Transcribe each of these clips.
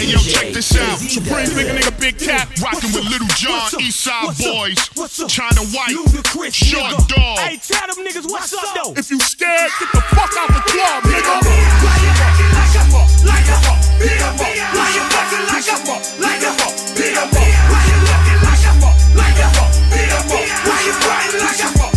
Hey yo, check this out. Supreme nigga, nigga, big cap, rocking with Lil Jon, Eastside Boys, China White, Short Dog. Hey, tell them niggas what's up though. If you scared, get the fuck out the club, nigga. Like a fuck, like a fuck, be a fuck, like a fuck, like a fuck, like a fuck, be a. Why you looking like a fuck, like a fuck, be a fuck? Why you crying like a fuck?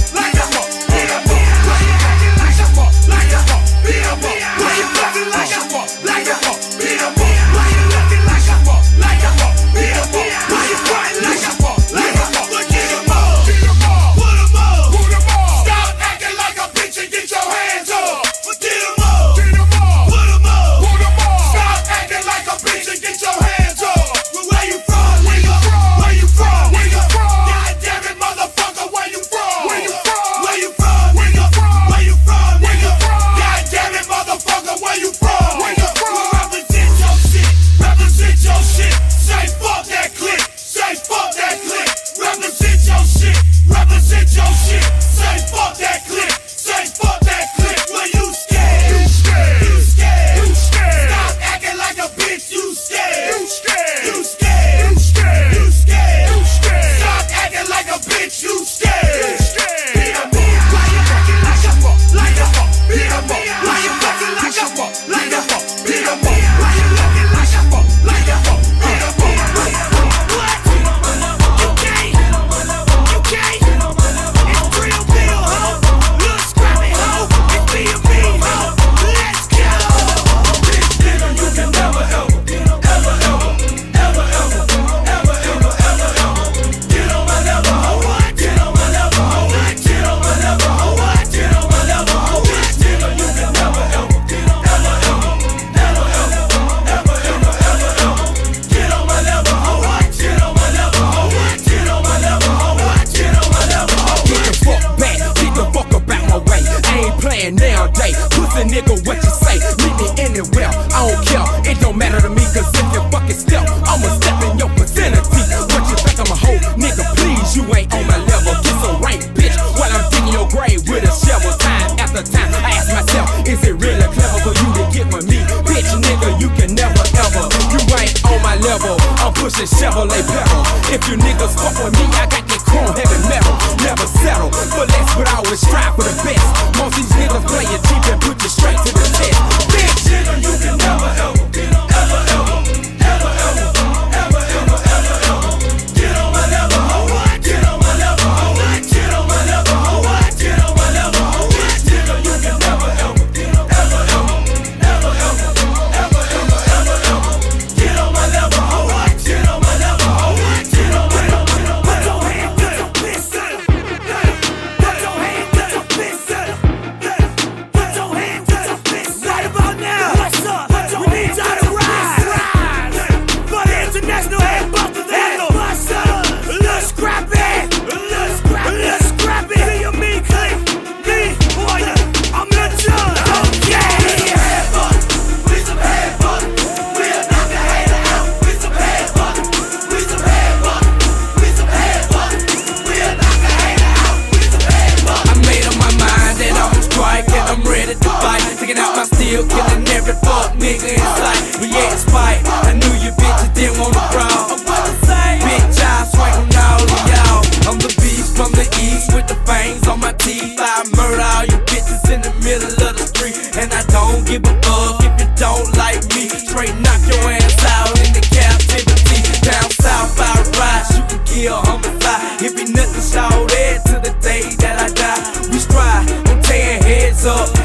fangs on my teeth. I murder all you bitches in the middle of the street. And I don't give a fuck if you don't like me. Straight knock your ass out in the captivity. Down south, I ride, shoot and kill, homicide. It be nothing short to the day that I die. We strive, I'm tearing heads up.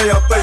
stay up pay.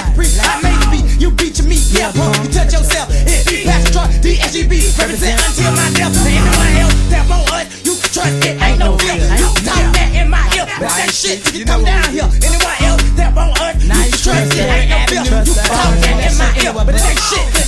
black priest. I made the beat, you beat your meat. Yeah, punk, you touch yourself. It be past truck, DSGB. Represent until my death. To anyone else that won't us, uh, you can trust it. Ain't no fear. You talk that in my ear. But that shit, you come down here. Anyone else that won't us, uh, you can trust it. Ain't no fear. You talk that in my ear. But it ain't shit.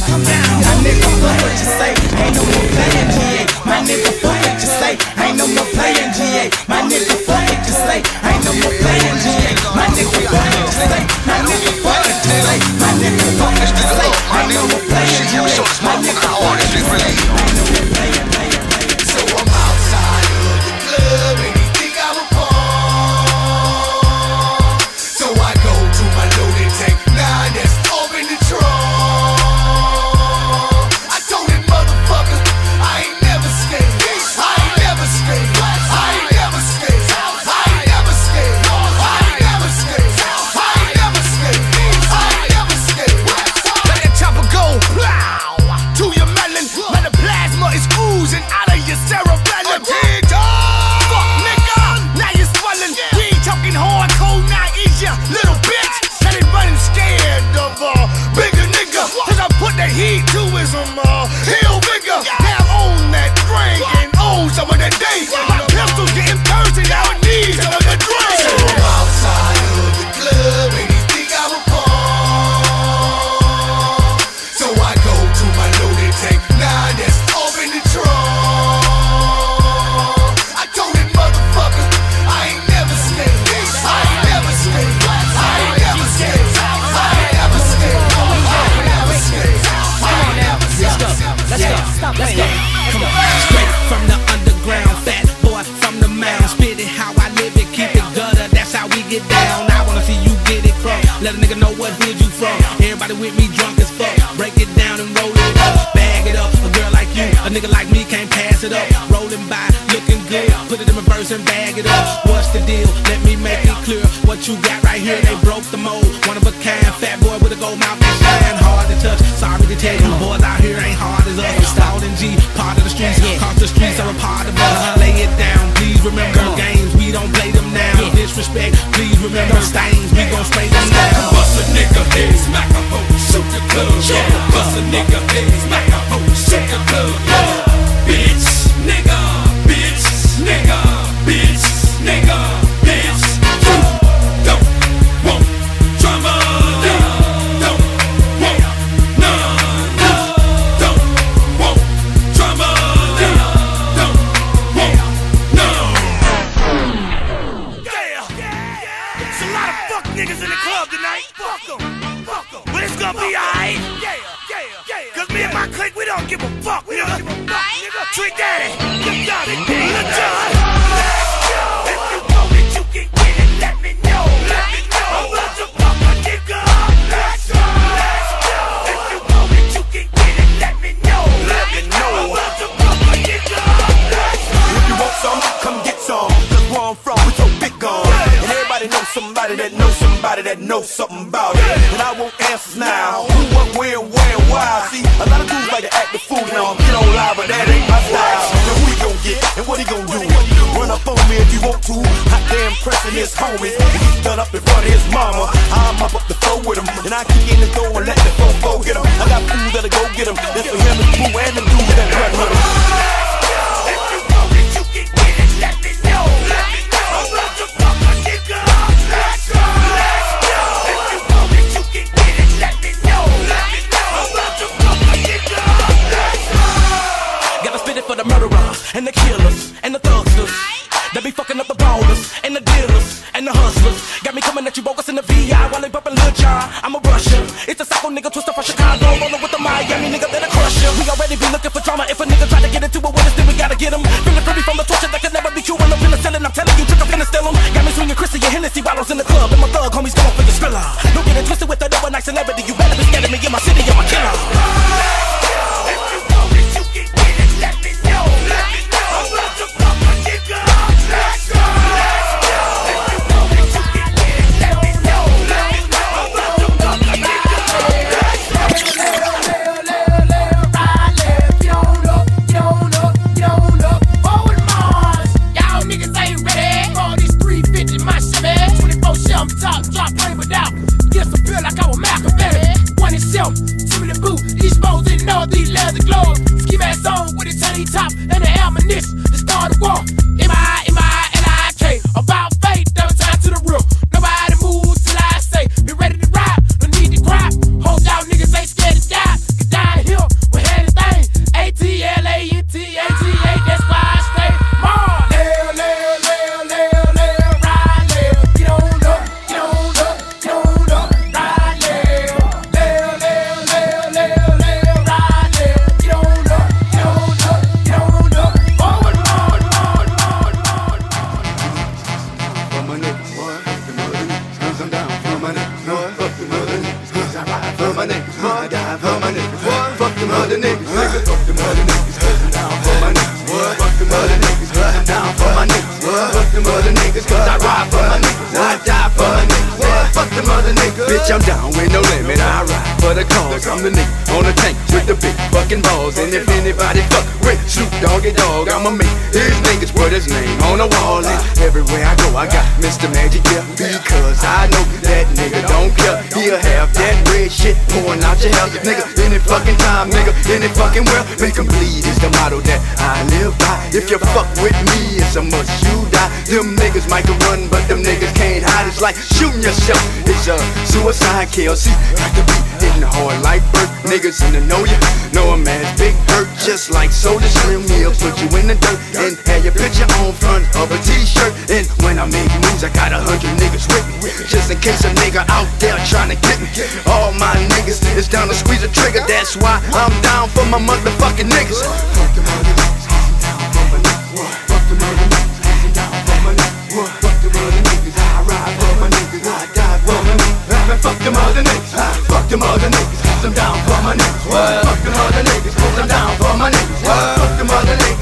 become part of us. Lay it down, please remember games. We don't play them now. Disrespect, please remember stains. We gon' spray them now. Bust a nigga, hey, smack a hoe, shoot the club. Yeah. Bust a nigga, hey, smack a hoe, shoot the club. dog, I'ma make his niggas put his name on the wall. And everywhere I go, I got Mr. Magic, yeah, I know that nigga don't care. He'll have that red shit pouring out your hell, nigga. Any fucking time, nigga. Any fucking well, make him bleed is the motto that I live by. If you fuck with me, it's a must you die. Them niggas might can run, but them niggas can't hide. It's like shooting yourself. It's a suicide kill. See, got to be hitting hard like birth. Niggas in the know ya, know a man's big hurt. Just like Soulja Slim, he'll put you in the dirt and have your picture on front of a t-shirt. And when I make moves, I got a hundred niggas with me. Just in case a nigga out there trying to get me. All my niggas is down to squeeze a trigger. That's why I'm down for my motherfucking niggas. Fuck them other niggas, fuck them other niggas, I'm down for my niggas, fuck them other niggas, I'm down for my niggas, fuck them other niggas.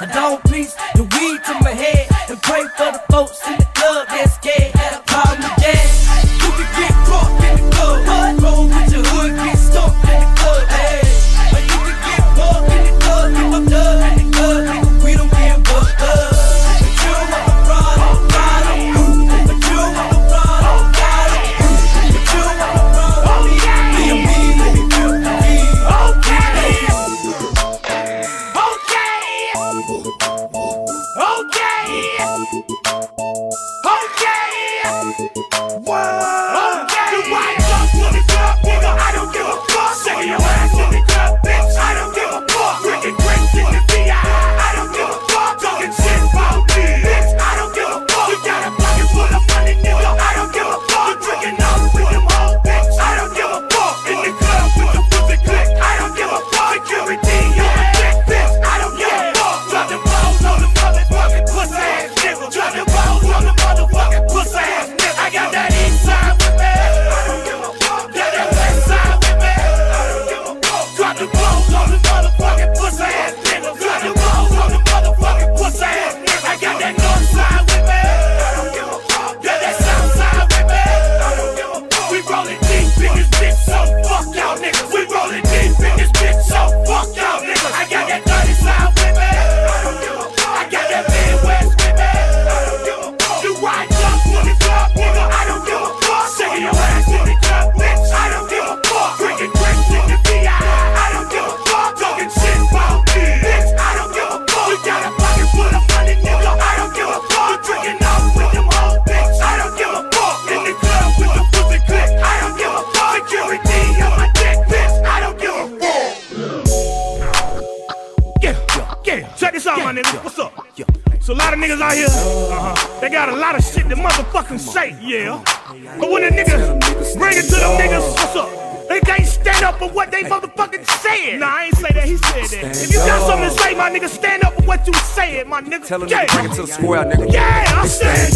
I don't preach the weed to my head and pray for the folks in the club that's scared. Say, yeah. But when the niggas bring it to them niggas, what's up? They can't stand up for what they motherfucking said. Nah, I ain't say that. He said that. If you got something to say, my nigga, stand up for what you said, my nigga. Tell them yeah. to bring it to the square, nigga. Yeah, I said If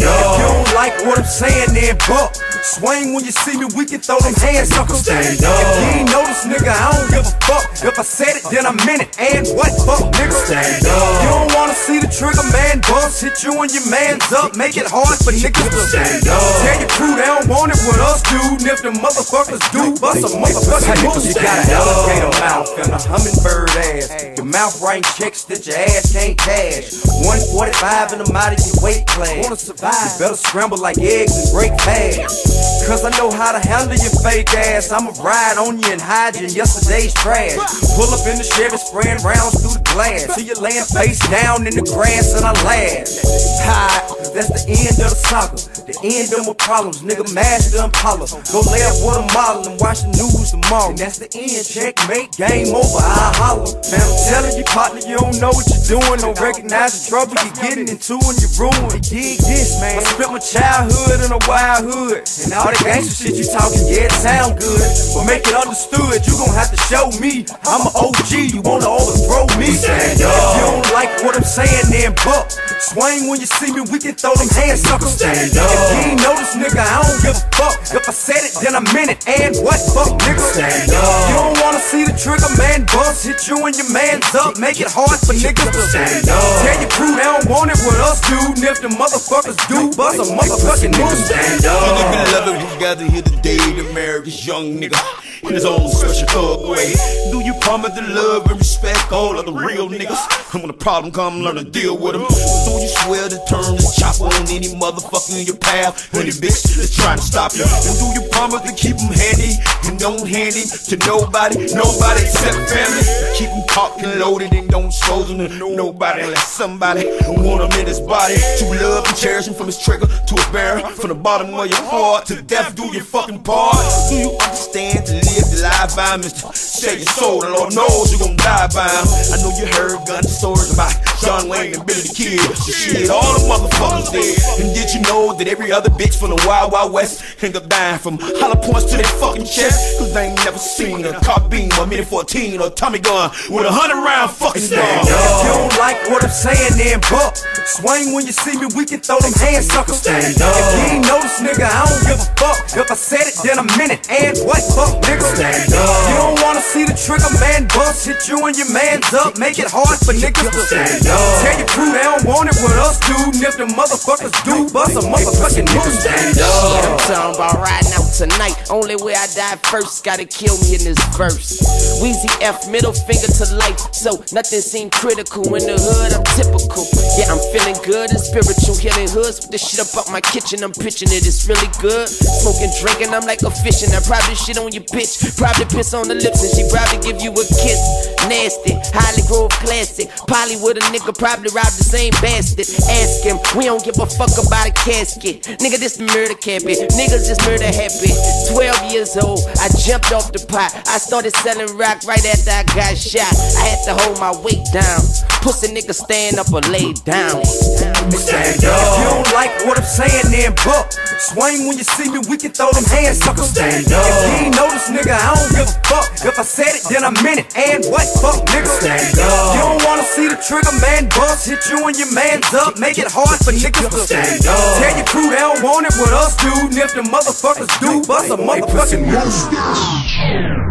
you what I'm saying, then buck. Swing when you see me, we can throw them hands up. Stand up. If you ain't notice, nigga, I don't give a fuck. If I said it, then I meant it. And what fuck, nigga? Stand up. You don't wanna see the trigger man bust. Hit you and your mans up. Make it hard for niggas to stand up. Tell your crew they don't want it with us, dude. And if the motherfuckers do, bust a motherfucking move. You got an alligator mouth and a hummingbird ass. Your mouth writing checks that your ass can't cash. 145 in the out of your weight class. Wanna survive? You better scramble like eggs and break fast. Cause I know how to handle your fake ass. I'ma ride on you and hide you in yesterday's trash. Pull up in the Chevy, spraying rounds through the glass. See you laying face down in the grass and I laugh. Cause that's the end of the saga. The end of my problems, nigga. Master Impala. Go lay up with a model and watch the news tomorrow. And that's the end. Checkmate, game over. I holler. Man, I'm telling you, partner, you don't know what you're doing. Don't recognize the trouble you're getting into and you ruin. You dig this, man? I spent my childhood in a wild hood. And all that gangster shit you talking, yeah, it sound good. But make it understood, you gon' have to show me. I'm an OG, you wanna always overthrow me. Stand up. If you don't like what I'm saying, then buck. Swing when you see me, we can throw them hands suckers. Stand up. If you ain't notice, nigga, I don't give a fuck. If I said it, then I meant it. And what fuck, nigga? Stand up. You don't wanna see the trigger man bust. Hit you and your mans up. Make it hard for niggas to stand up. Tell your crew they don't want it with us, dude. And if the motherfuckers do, bust a motherfucking move. Stand up. And if you love it, we gather here today to marry this young nigga in his own special thug way. Do you promise to love and respect all of the real niggas? And when a problem come, learn to deal with them. Do you swear to turn this chopper on any motherfucker in your path? Any bitch that's trying to stop you? And do you promise to keep him handy and don't hand him to nobody, nobody except family? Keep him cocked and loaded and don't expose him to nobody unless somebody want him in his body. To love and cherish him from his trigger to his barrel, from the bottom of your heart to death. Do your fucking part. Do you understand to live the life by Mr. Sell your soul, the Lord knows you're gonna die by him. I know you heard gun stories about John Wayne and Billy the Kid. Shit, all the motherfuckers dead. And did you know that every other bitch from the Wild Wild West end up dying from hollow points to their fucking chest? Cause they ain't never seen a carbine or Mini 14 or Tommy gun with a hundred round fucking gun. If you don't like what I'm saying, then buck. Swing when you see me, we can throw them hands suckers. Stand up. If you ain't notice, nigga, I don't give a fuck. If I said it, then I meant it. And what fuck, nigga? Stand up. You don't wanna see the trigger man bust. Hit you and your mans up. Make it hard for niggas to stand up. Tell your crew they don't want it with us, dude. And if the motherfuckers do, bust a motherfucking move. Stand Shit, I'm up. talking about riding out tonight. Only way I die first, gotta kill me in this verse. Weezy F, middle finger to life. So nothing seem critical in the hood, I'm typical. Yeah, I'm feeling good and spiritual. Healing hoods with the shit up out my kitchen. I'm pitching it, it's really good. Smoking, drinking, I'm like a fish. And I probably shit on your bitch. Probably piss on the lips and she probably give you a kiss. Nasty, highly grove classic. Polly with a nigga probably robbed the same bastard. Ask him, we don't give a fuck about a casket. Nigga, this the murder campy. Niggas just murder happy. 12 years old, I jumped off the pot. I started selling rock right after I got shot. I had to hold my weight down. Pussy nigga stand up or lay down. Stand up. If you don't like what I'm saying, then buck. Swing when you see me, we can throw them hands suckers. Stand up. If you ain't notice, nigga, I don't give a fuck. If I said it, then I meant it. And what fuck, nigga? Stand up. You don't wanna see the trigger man bust. Hit you and your mans up. Make it hard for niggas to stand up. Tell your crew they don't want it with us, dude. And if the motherfuckers do, bust a motherfucking move.